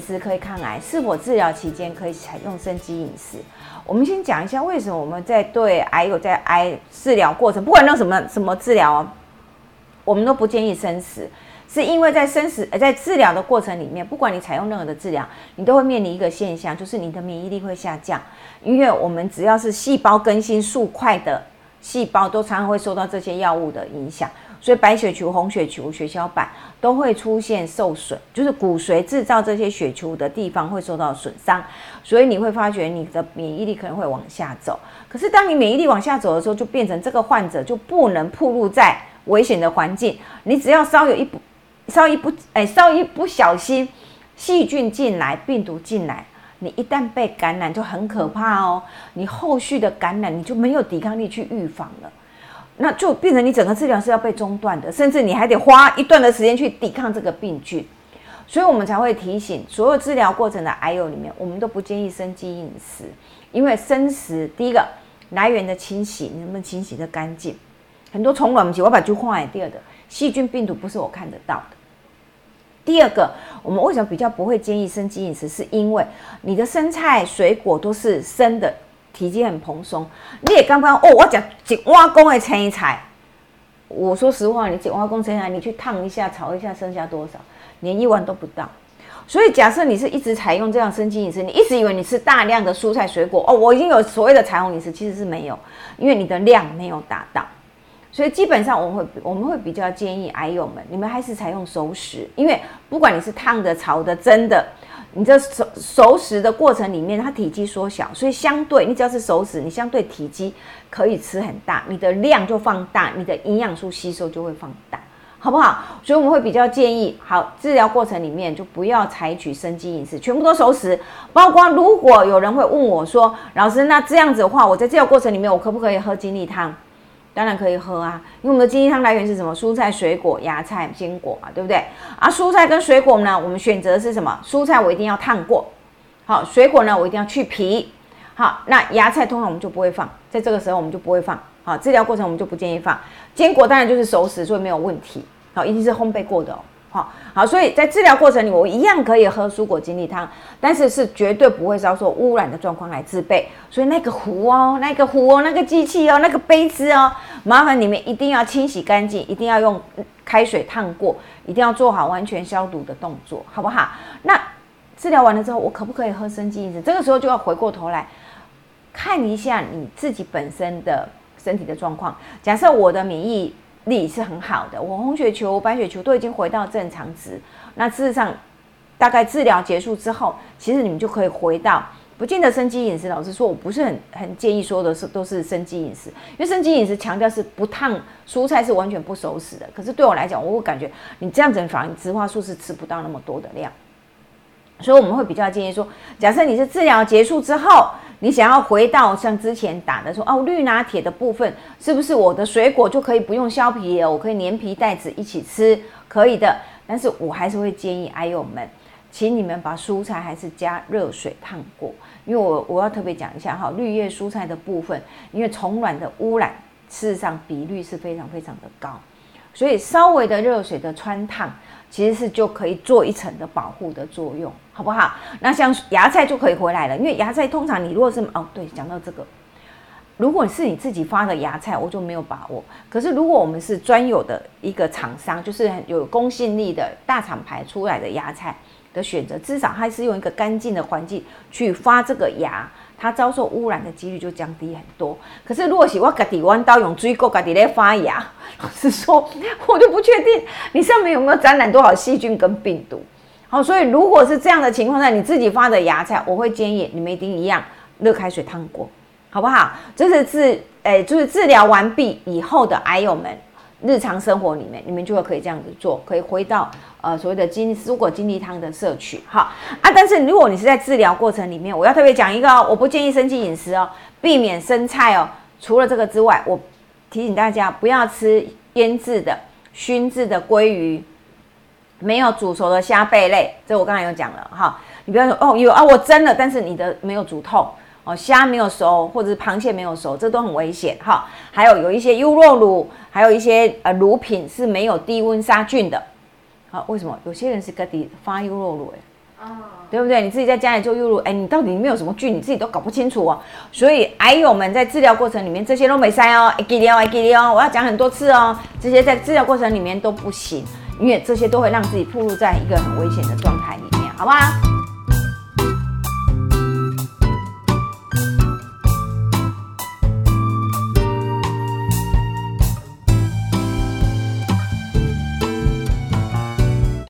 饮食可以抗癌？是否治疗期间可以采用生机饮食？我们先讲一下为什么我们在对癌有在癌治疗过程，不管用什么什么治疗，我们都不建议生食，是因为在生食呃在治疗的过程里面，不管你采用任何的治疗，你都会面临一个现象，就是你的免疫力会下降，因为我们只要是细胞更新速快的细胞，都常常会受到这些药物的影响。所以白血球、红血球、血小板都会出现受损，就是骨髓制造这些血球的地方会受到损伤，所以你会发觉你的免疫力可能会往下走。可是当你免疫力往下走的时候，就变成这个患者就不能暴露在危险的环境。你只要稍有一不、稍一不哎，稍一不小心，细菌进来、病毒进来，你一旦被感染就很可怕哦。你后续的感染你就没有抵抗力去预防了。那就变成你整个治疗是要被中断的，甚至你还得花一段的时间去抵抗这个病菌，所以我们才会提醒所有治疗过程的癌友里面，我们都不建议生机饮食，因为生食第一个来源的清洗，你能不能清洗的干净？很多虫卵，我把就换第二个细菌病毒不是我看得到的。第二个，我们为什么比较不会建议生机饮食？是因为你的生菜水果都是生的。体积很蓬松，你也刚刚哦，我讲一碗公的青菜，我说实话，你一碗公青菜，你去烫一下、炒一下，剩下多少？连一碗都不到。所以假设你是一直采用这样生机饮食，你一直以为你吃大量的蔬菜水果哦，我已经有所谓的彩虹饮食，其实是没有，因为你的量没有达到。所以基本上我们会我们会比较建议癌友们，你们还是采用熟食，因为不管你是烫的、炒的、蒸的。你这熟熟食的过程里面，它体积缩小，所以相对你只要是熟食，你相对体积可以吃很大，你的量就放大，你的营养素吸收就会放大，好不好？所以我们会比较建议，好治疗过程里面就不要采取生机饮食，全部都熟食，包括如果有人会问我说，老师，那这样子的话，我在治疗过程里面，我可不可以喝精力汤？当然可以喝啊，因为我们的经济汤来源是什么？蔬菜、水果、芽菜、坚果啊，对不对？啊，蔬菜跟水果呢，我们选择是什么？蔬菜我一定要烫过，好，水果呢我一定要去皮，好，那芽菜通常我们就不会放，在这个时候我们就不会放，好，治疗过程我们就不建议放。坚果当然就是熟食，所以没有问题，好，一定是烘焙过的哦。好好，所以在治疗过程里，我一样可以喝蔬果精力汤，但是是绝对不会遭受污染的状况来制备。所以那个壶哦，那个壶哦，那个机器哦，那个杯子哦，麻烦你们一定要清洗干净，一定要用开水烫过，一定要做好完全消毒的动作，好不好？那治疗完了之后，我可不可以喝生机饮食？这个时候就要回过头来看一下你自己本身的身体的状况。假设我的免疫力是很好的，我红血球、白血球都已经回到正常值。那事实上，大概治疗结束之后，其实你们就可以回到不见得生机饮食。老实说，我不是很很建议说的是都是生机饮食，因为生机饮食强调是不烫蔬菜是完全不熟食的。可是对我来讲，我会感觉你这样子反而植化素是吃不到那么多的量。所以我们会比较建议说，假设你是治疗结束之后。你想要回到像之前打的说哦，绿拿铁的部分是不是我的水果就可以不用削皮了？我可以连皮带籽一起吃，可以的。但是我还是会建议爱友们，请你们把蔬菜还是加热水烫过，因为我我要特别讲一下哈，绿叶蔬菜的部分，因为虫卵的污染事实上比率是非常非常的高，所以稍微的热水的穿烫。其实是就可以做一层的保护的作用，好不好？那像芽菜就可以回来了，因为芽菜通常你如果是哦，对，讲到这个，如果是你自己发的芽菜，我就没有把握。可是如果我们是专有的一个厂商，就是有公信力的大厂牌出来的芽菜的选择，至少它是用一个干净的环境去发这个芽。它遭受污染的几率就降低很多。可是如果是我家己弯刀用追钩家己来发芽，老实说，我就不确定你上面有没有沾染多少细菌跟病毒。好，所以如果是这样的情况下，你自己发的芽菜，我会建议你们一定一样热开水烫过，好不好？这是治，诶，就是治疗完毕以后的癌友们。日常生活里面，你们就会可以这样子做，可以回到呃所谓的金蔬果金力汤的摄取，哈啊。但是如果你是在治疗过程里面，我要特别讲一个哦，我不建议生气饮食哦，避免生菜哦。除了这个之外，我提醒大家不要吃腌制的、熏制的鲑鱼，没有煮熟的虾贝类，这我刚才有讲了哈。你不要说哦有啊，我蒸了，但是你的没有煮透。哦，虾没有熟，或者是螃蟹没有熟，这都很危险哈。还有有一些优酪乳，还有一些呃乳品是没有低温杀菌的。好，为什么有些人是个底发优酪乳？哎，对不对？你自己在家里做预录，哎，你到底里面有什么菌，你自己都搞不清楚哦。所以癌友们在治疗过程里面，这些都没塞哦，哎，给你哦，哎，给你哦，我要讲很多次哦。这些在治疗过程里面都不行，因为这些都会让自己暴露在一个很危险的状态里面，好不好？